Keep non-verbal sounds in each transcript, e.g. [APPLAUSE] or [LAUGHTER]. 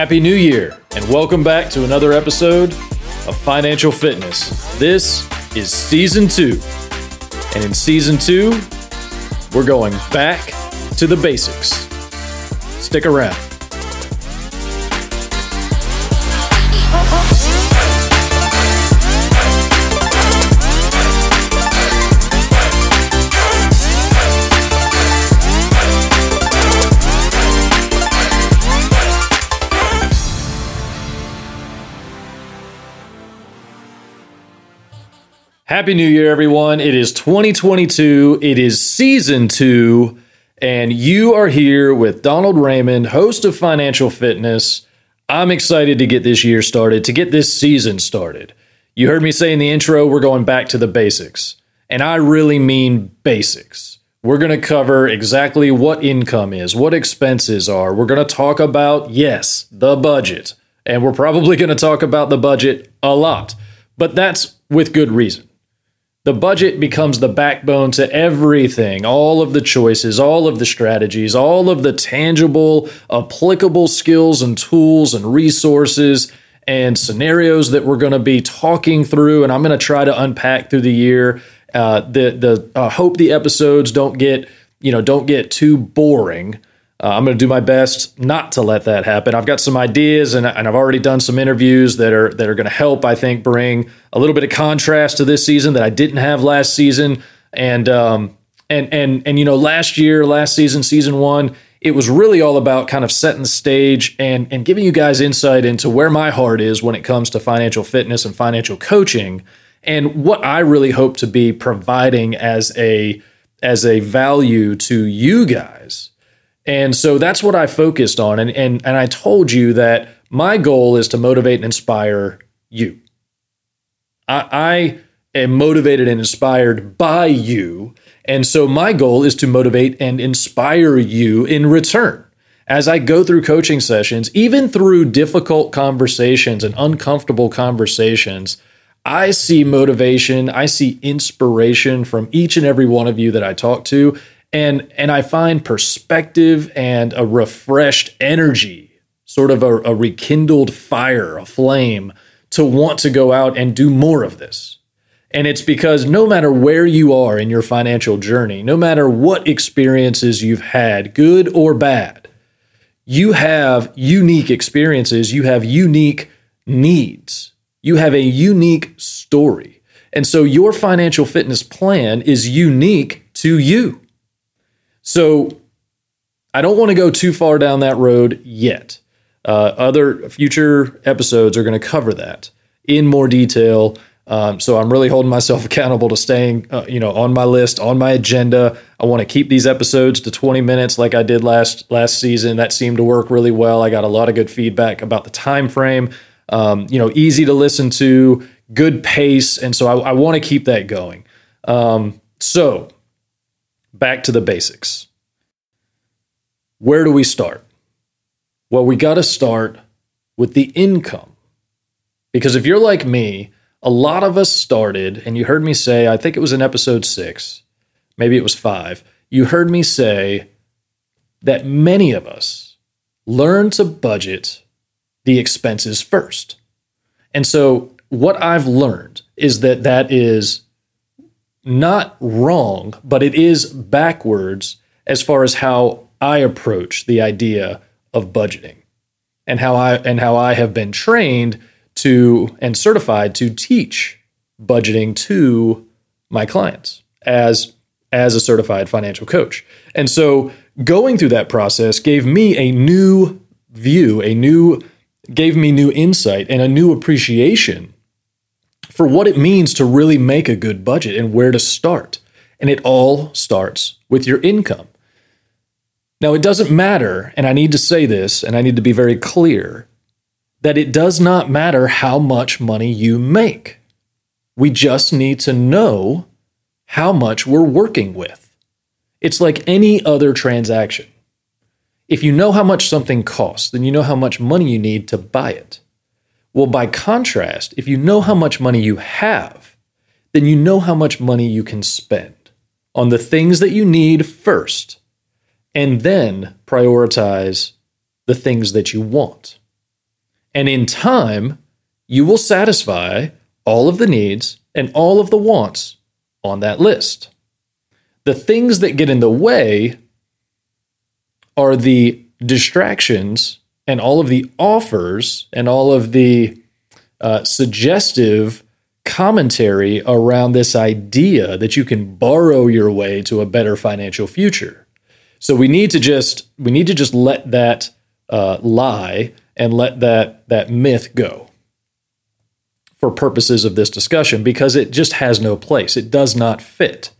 Happy New Year, and welcome back to another episode of Financial Fitness. This is season two. And in season two, we're going back to the basics. Stick around. Happy New Year, everyone. It is 2022. It is season two, and you are here with Donald Raymond, host of Financial Fitness. I'm excited to get this year started, to get this season started. You heard me say in the intro, we're going back to the basics, and I really mean basics. We're going to cover exactly what income is, what expenses are. We're going to talk about, yes, the budget, and we're probably going to talk about the budget a lot, but that's with good reason. The budget becomes the backbone to everything, all of the choices, all of the strategies, all of the tangible, applicable skills and tools and resources and scenarios that we're going to be talking through. And I'm going to try to unpack through the year. Uh, the the uh, hope the episodes don't get you know don't get too boring. Uh, I'm going to do my best not to let that happen. I've got some ideas, and, and I've already done some interviews that are that are going to help. I think bring a little bit of contrast to this season that I didn't have last season. And um, and and and you know, last year, last season, season one, it was really all about kind of setting the stage and and giving you guys insight into where my heart is when it comes to financial fitness and financial coaching, and what I really hope to be providing as a as a value to you guys and so that's what I focused on. And, and, and I told you that my goal is to motivate and inspire you. I, I am motivated and inspired by you. And so my goal is to motivate and inspire you in return. As I go through coaching sessions, even through difficult conversations and uncomfortable conversations, I see motivation, I see inspiration from each and every one of you that I talk to and and I find perspective and a refreshed energy, sort of a, a rekindled fire, a flame to want to go out and do more of this. And it's because no matter where you are in your financial journey, no matter what experiences you've had, good or bad, you have unique experiences, you have unique needs, you have a unique story. And so your financial fitness plan is unique to you. So I don't want to go too far down that road yet. Uh, other future episodes are going to cover that in more detail. Um, so I'm really holding myself [LAUGHS] accountable to staying, uh, you know, on my list, on my agenda. I want to keep these episodes to 20 minutes, like I did last last season. That seemed to work really well. I got a lot of good feedback about the time frame. Um, you know, easy to listen to, good pace, and so I, I want to keep that going. Um, so back to the basics. Where do we start? Well, we got to start with the income. Because if you're like me, a lot of us started, and you heard me say, I think it was in episode six, maybe it was five, you heard me say that many of us learn to budget the expenses first. And so, what I've learned is that that is not wrong, but it is backwards as far as how I approach the idea of budgeting and how I and how I have been trained to and certified to teach budgeting to my clients as as a certified financial coach. And so going through that process gave me a new view, a new gave me new insight and a new appreciation for what it means to really make a good budget and where to start. And it all starts with your income. Now, it doesn't matter, and I need to say this, and I need to be very clear that it does not matter how much money you make. We just need to know how much we're working with. It's like any other transaction. If you know how much something costs, then you know how much money you need to buy it. Well, by contrast, if you know how much money you have, then you know how much money you can spend on the things that you need first, and then prioritize the things that you want. And in time, you will satisfy all of the needs and all of the wants on that list. The things that get in the way are the distractions and all of the offers and all of the uh, suggestive commentary around this idea that you can borrow your way to a better financial future. So we need to just we need to just let that uh, lie and let that that myth go for purposes of this discussion because it just has no place. It does not fit.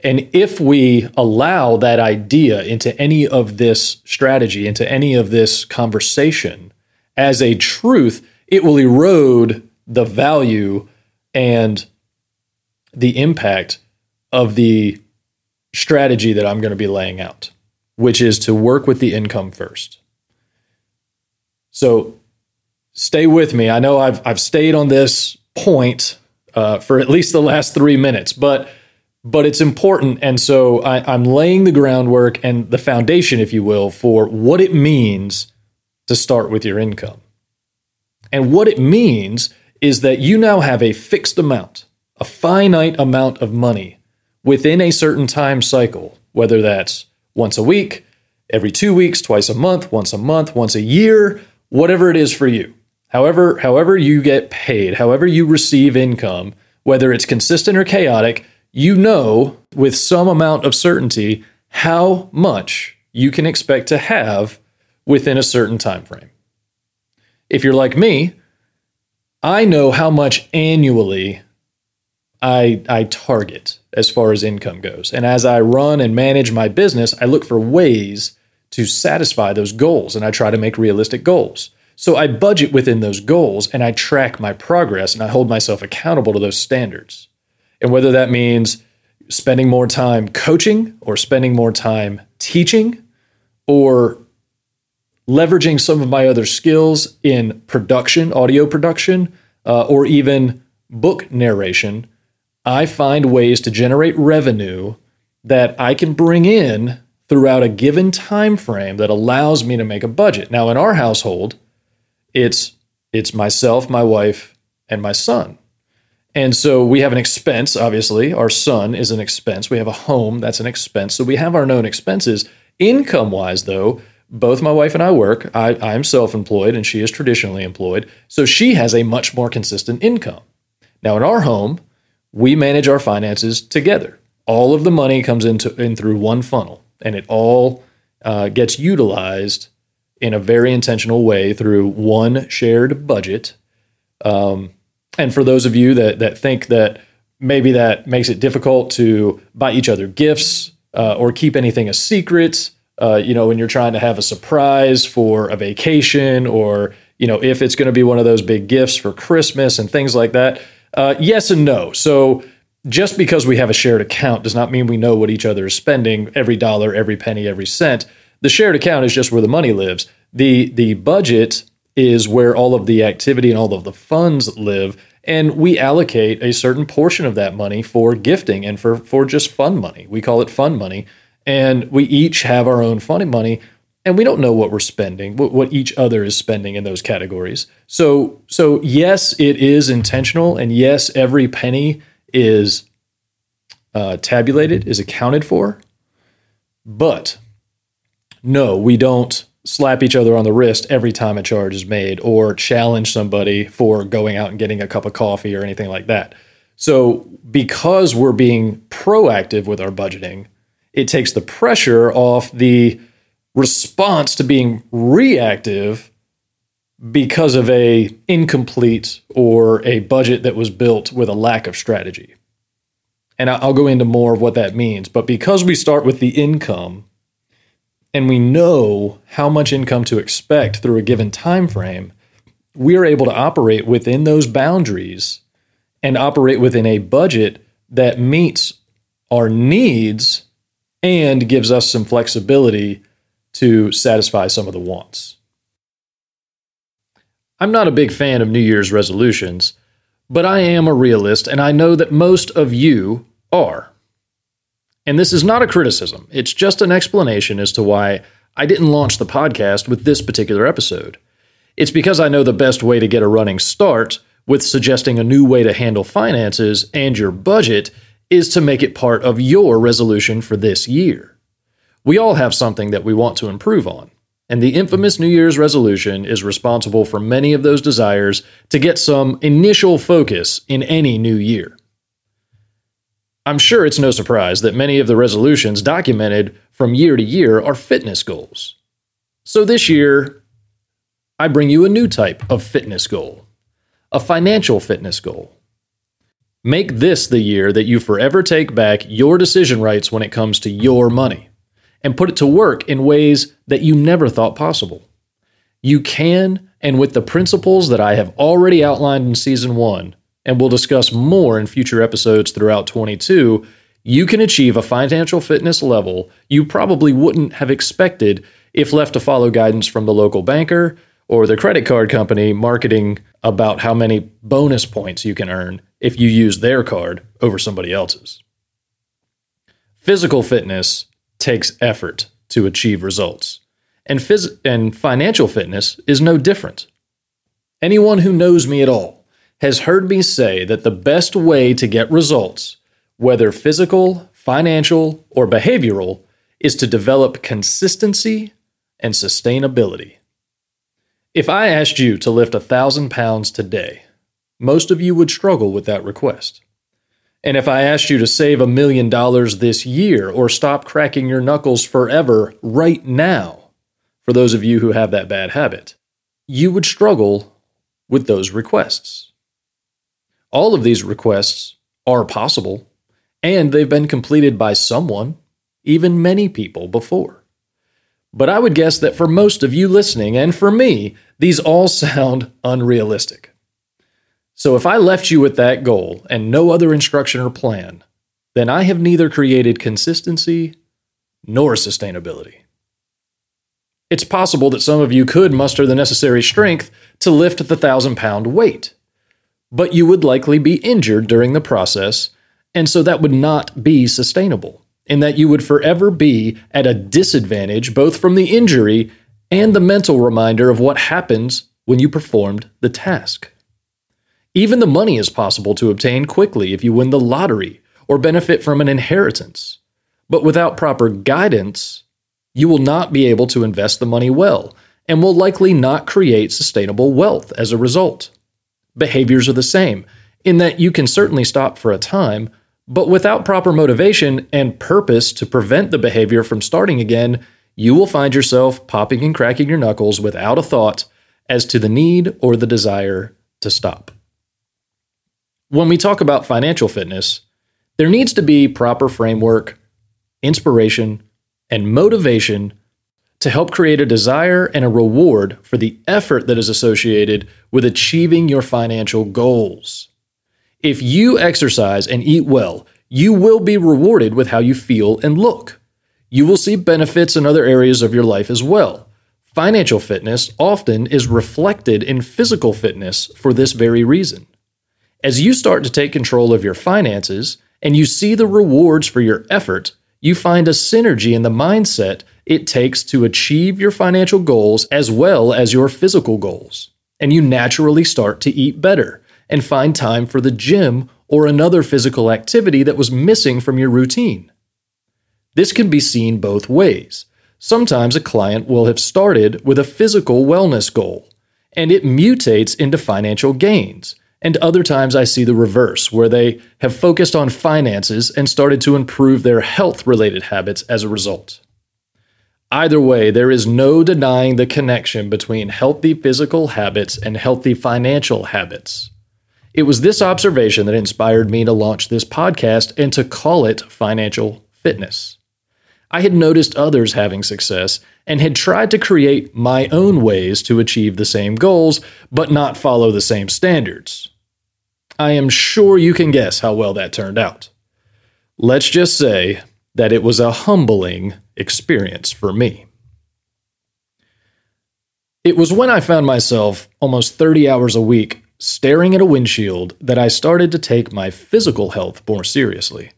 And if we allow that idea into any of this strategy, into any of this conversation as a truth, it will erode the value and the impact of the strategy that I'm going to be laying out, which is to work with the income first. So stay with me. I know I've, I've stayed on this point uh, for at least the last three minutes, but but it's important. And so I, I'm laying the groundwork and the foundation, if you will, for what it means to start with your income. And what it means is that you now have a fixed amount, a finite amount of money within a certain time cycle, whether that's once a week, every two weeks, twice a month, once a month, once a year, whatever it is for you. However, however you get paid, however you receive income, whether it's consistent or chaotic, you know with some amount of certainty how much you can expect to have within a certain time frame. If you're like me, I know how much annually I, I target as far as income goes. And as I run and manage my business, I look for ways to satisfy those goals and I try to make realistic goals. So I budget within those goals and I track my progress and I hold myself accountable to those standards. And whether that means spending more time coaching or spending more time teaching or leveraging some of my other skills in production, audio production, uh, or even book narration, I find ways to generate revenue that I can bring in throughout a given time frame that allows me to make a budget. Now, in our household, it's it's myself, my wife, and my son. And so we have an expense, obviously. Our son is an expense. We have a home, that's an expense. So we have our known expenses. Income wise, though, both my wife and I work. I, I'm self employed and she is traditionally employed. So she has a much more consistent income. Now, in our home, we manage our finances together. All of the money comes into in through one funnel, and it all uh, gets utilized in a very intentional way through one shared budget. Um, and for those of you that that think that maybe that makes it difficult to buy each other gifts uh, or keep anything a secret, uh, you know, when you're trying to have a surprise for a vacation or, you know, if it's going to be one of those big gifts for Christmas and things like that. Uh, yes and no. So just because we have a shared account does not mean we know what each other is spending every dollar, every penny, every cent. The shared account is just where the money lives. The the budget is where all of the activity and all of the funds live and we allocate a certain portion of that money for gifting and for for just fun money. We call it fun money and we each have our own funny money and we don't know what we're spending what, what each other is spending in those categories so so yes it is intentional and yes every penny is uh, tabulated is accounted for but no we don't slap each other on the wrist every time a charge is made or challenge somebody for going out and getting a cup of coffee or anything like that so because we're being proactive with our budgeting it takes the pressure off the response to being reactive because of a incomplete or a budget that was built with a lack of strategy. And I'll go into more of what that means, but because we start with the income and we know how much income to expect through a given time frame, we are able to operate within those boundaries and operate within a budget that meets our needs and gives us some flexibility to satisfy some of the wants. I'm not a big fan of New Year's resolutions, but I am a realist and I know that most of you are. And this is not a criticism, it's just an explanation as to why I didn't launch the podcast with this particular episode. It's because I know the best way to get a running start with suggesting a new way to handle finances and your budget is to make it part of your resolution for this year. We all have something that we want to improve on, and the infamous New Year's resolution is responsible for many of those desires to get some initial focus in any new year. I'm sure it's no surprise that many of the resolutions documented from year to year are fitness goals. So this year, I bring you a new type of fitness goal a financial fitness goal. Make this the year that you forever take back your decision rights when it comes to your money and put it to work in ways that you never thought possible. You can, and with the principles that I have already outlined in season one, and we'll discuss more in future episodes throughout 22, you can achieve a financial fitness level you probably wouldn't have expected if left to follow guidance from the local banker or the credit card company marketing about how many bonus points you can earn if you use their card over somebody else's. Physical fitness takes effort to achieve results, and, phys- and financial fitness is no different. Anyone who knows me at all has heard me say that the best way to get results, whether physical, financial, or behavioral, is to develop consistency and sustainability. If I asked you to lift a thousand pounds today, most of you would struggle with that request. And if I asked you to save a million dollars this year or stop cracking your knuckles forever right now, for those of you who have that bad habit, you would struggle with those requests. All of these requests are possible, and they've been completed by someone, even many people before. But I would guess that for most of you listening, and for me, these all [LAUGHS] sound unrealistic. So if I left you with that goal and no other instruction or plan, then I have neither created consistency nor sustainability. It's possible that some of you could muster the necessary strength to lift the thousand pound weight, but you would likely be injured during the process, and so that would not be sustainable in that you would forever be at a disadvantage both from the injury and the mental reminder of what happens when you performed the task. Even the money is possible to obtain quickly if you win the lottery or benefit from an inheritance. But without proper guidance, you will not be able to invest the money well and will likely not create sustainable wealth as a result. Behaviors are the same, in that you can certainly stop for a time, but without proper motivation and purpose to prevent the behavior from starting again, you will find yourself popping and cracking your knuckles without a thought as to the need or the desire to stop. When we talk about financial fitness, there needs to be proper framework, inspiration, and motivation to help create a desire and a reward for the effort that is associated with achieving your financial goals. If you exercise and eat well, you will be rewarded with how you feel and look. You will see benefits in other areas of your life as well. Financial fitness often is reflected in physical fitness for this very reason. As you start to take control of your finances and you see the rewards for your effort, you find a synergy in the mindset it takes to achieve your financial goals as well as your physical goals. And you naturally start to eat better and find time for the gym or another physical activity that was missing from your routine. This can be seen both ways. Sometimes a client will have started with a physical wellness goal, and it mutates into financial gains. And other times I see the reverse, where they have focused on finances and started to improve their health related habits as a result. Either way, there is no denying the connection between healthy physical habits and healthy financial habits. It was this observation that inspired me to launch this podcast and to call it financial fitness. I had noticed others having success and had tried to create my own ways to achieve the same goals, but not follow the same standards. I am sure you can guess how well that turned out. Let's just say that it was a humbling experience for me. It was when I found myself almost 30 hours a week staring at a windshield that I started to take my physical health more seriously.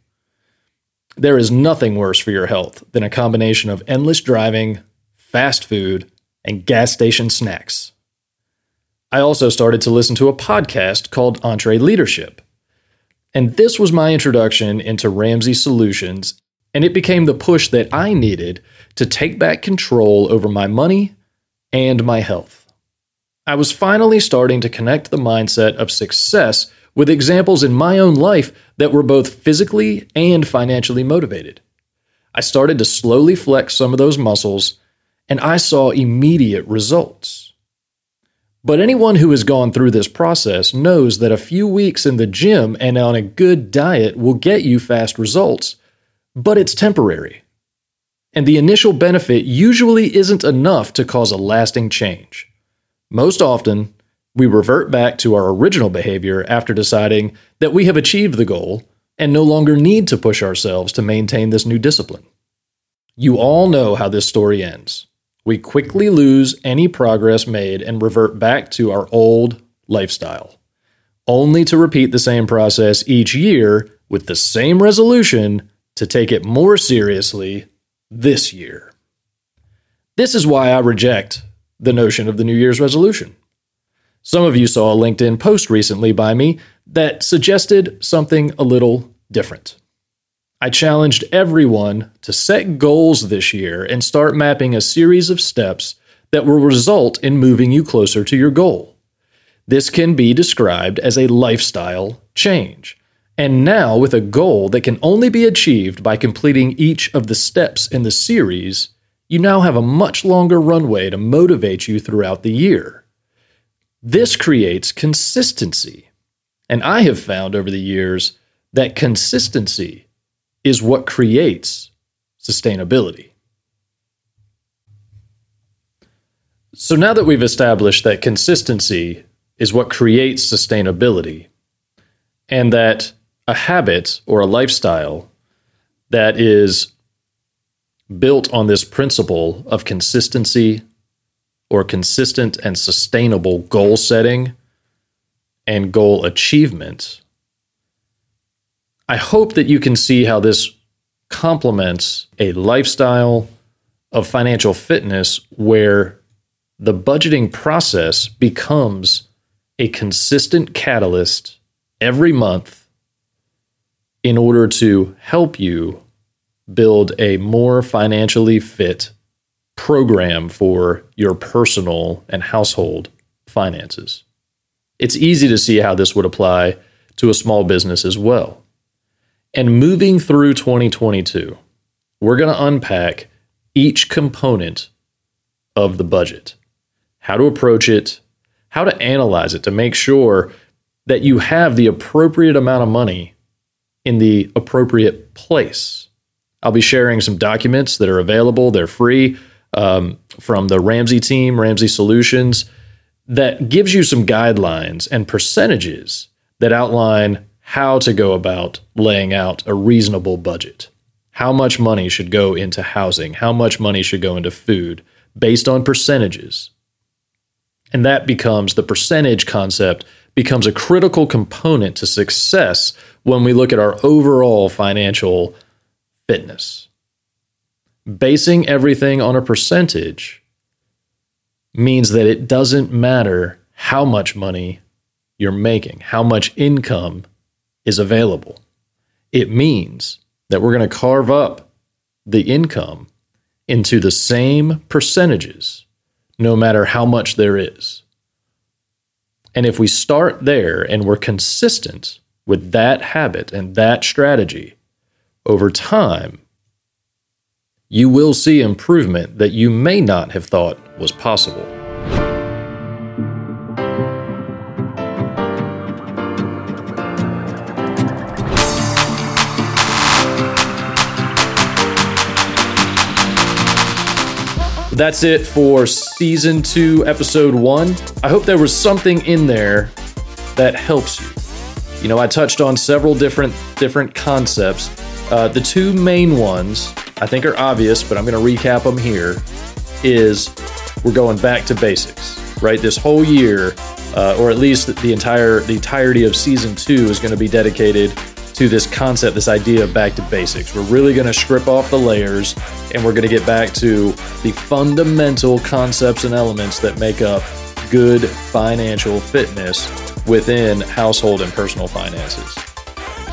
There is nothing worse for your health than a combination of endless driving, fast food, and gas station snacks. I also started to listen to a podcast called EntreLeadership. And this was my introduction into Ramsey Solutions, and it became the push that I needed to take back control over my money and my health. I was finally starting to connect the mindset of success with examples in my own life that were both physically and financially motivated. I started to slowly flex some of those muscles, and I saw immediate results. But anyone who has gone through this process knows that a few weeks in the gym and on a good diet will get you fast results, but it's temporary. And the initial benefit usually isn't enough to cause a lasting change. Most often, we revert back to our original behavior after deciding that we have achieved the goal and no longer need to push ourselves to maintain this new discipline. You all know how this story ends. We quickly lose any progress made and revert back to our old lifestyle, only to repeat the same process each year with the same resolution to take it more seriously this year. This is why I reject the notion of the New Year's resolution. Some of you saw a LinkedIn post recently by me that suggested something a little different. I challenged everyone to set goals this year and start mapping a series of steps that will result in moving you closer to your goal. This can be described as a lifestyle change. And now, with a goal that can only be achieved by completing each of the steps in the series, you now have a much longer runway to motivate you throughout the year. This creates consistency. And I have found over the years that consistency is what creates sustainability. So now that we've established that consistency is what creates sustainability, and that a habit or a lifestyle that is built on this principle of consistency or consistent and sustainable goal setting and goal achievement, I hope that you can see how this complements a lifestyle of financial fitness where the budgeting process becomes a consistent catalyst every month in order to help you build a more financially fit program for your personal and household finances. It's easy to see how this would apply to a small business as well. And moving through 2022, we're going to unpack each component of the budget, how to approach it, how to analyze it to make sure that you have the appropriate amount of money in the appropriate place. I'll be sharing some documents that are available, they're free um, from the Ramsey team, Ramsey Solutions, that gives you some guidelines and percentages that outline how to go about laying out a reasonable budget. How much money should go into housing? How much money should go into food based on percentages? And that becomes the percentage concept becomes a critical component to success when we look at our overall financial fitness basing everything on a percentage means that it doesn't matter how much money you're making, how much income is available. It means that we're going to carve up the income into the same percentages, no matter how much there is. And if we start there and we're consistent with that habit and that strategy over time, you will see improvement that you may not have thought was possible. That's it for season two, episode one. I hope there was something in there that helps you. You know, I touched on several different different concepts. Uh, the two main ones I think are obvious, but I'm going to recap them here, is we're going back to basics, right? This whole year, uh, or at least the entire the entirety of season two, is going to be dedicated to this concept, this idea of back to basics. We're really going to strip off the layers, and we're going to get back to the fundamental concepts and elements that make up good financial fitness within household and personal finances.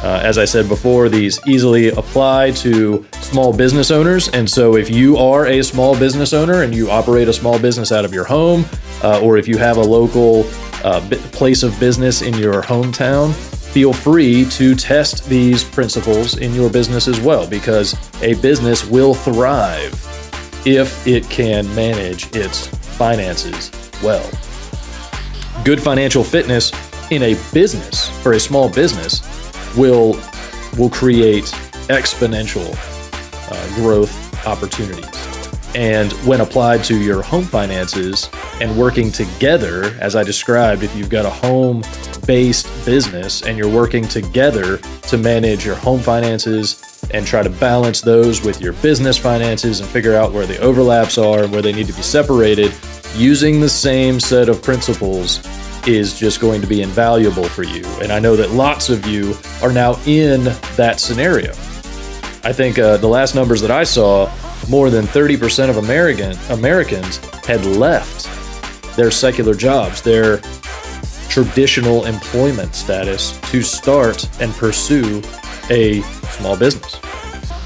Uh, as I said before, these easily apply to small business owners. And so, if you are a small business owner and you operate a small business out of your home, uh, or if you have a local uh, place of business in your hometown, feel free to test these principles in your business as well, because a business will thrive if it can manage its finances well. Good financial fitness in a business, for a small business, will will create exponential uh, growth opportunities. And when applied to your home finances and working together, as I described, if you've got a home based business and you're working together to manage your home finances and try to balance those with your business finances and figure out where the overlaps are and where they need to be separated, using the same set of principles is just going to be invaluable for you. And I know that lots of you are now in that scenario. I think uh, the last numbers that I saw, more than 30% of American Americans had left their secular jobs, their traditional employment status to start and pursue a small business.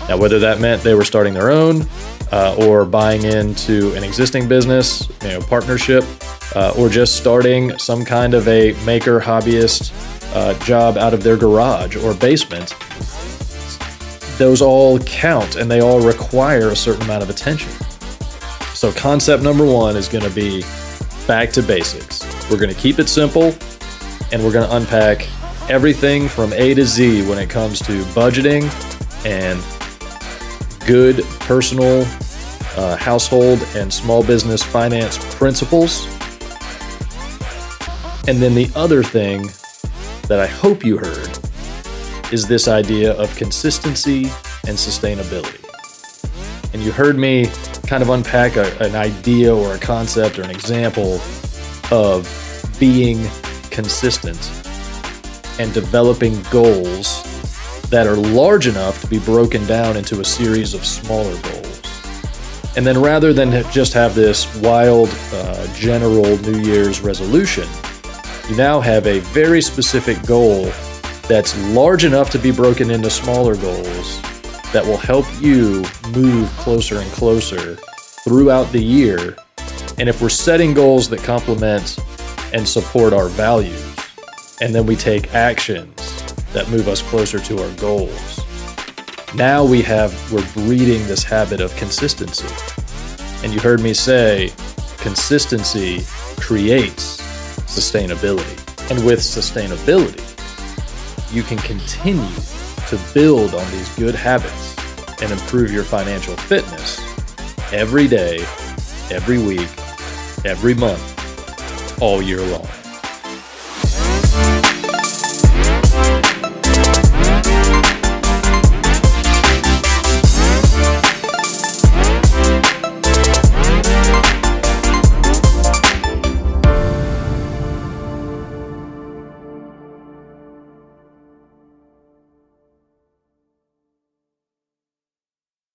Now, whether that meant they were starting their own uh, or buying into an existing business, you know, partnership, uh, or just starting some kind of a maker hobbyist uh, job out of their garage or basement, those all count and they all require a certain amount of attention. So, concept number one is going to be back to basics. We're going to keep it simple and we're going to unpack everything from A to Z when it comes to budgeting and good personal, uh, household, and small business finance principles and then the other thing that I hope you heard is this idea of consistency and sustainability. And you heard me kind of unpack a, an idea or a concept or an example of being consistent and developing goals that are large enough to be broken down into a series of smaller goals. And then rather than just have this wild, uh, general New Year's resolution, you now have a very specific goal that's large enough to be broken into smaller goals that will help you move closer and closer throughout the year. And if we're setting goals that complement and support our values, and then we take actions that move us closer to our goals, now we have, we're breeding this habit of consistency. And you heard me say, consistency creates sustainability. And with sustainability, you can continue to build on these good habits and improve your financial fitness every day, every week, every month, all year long.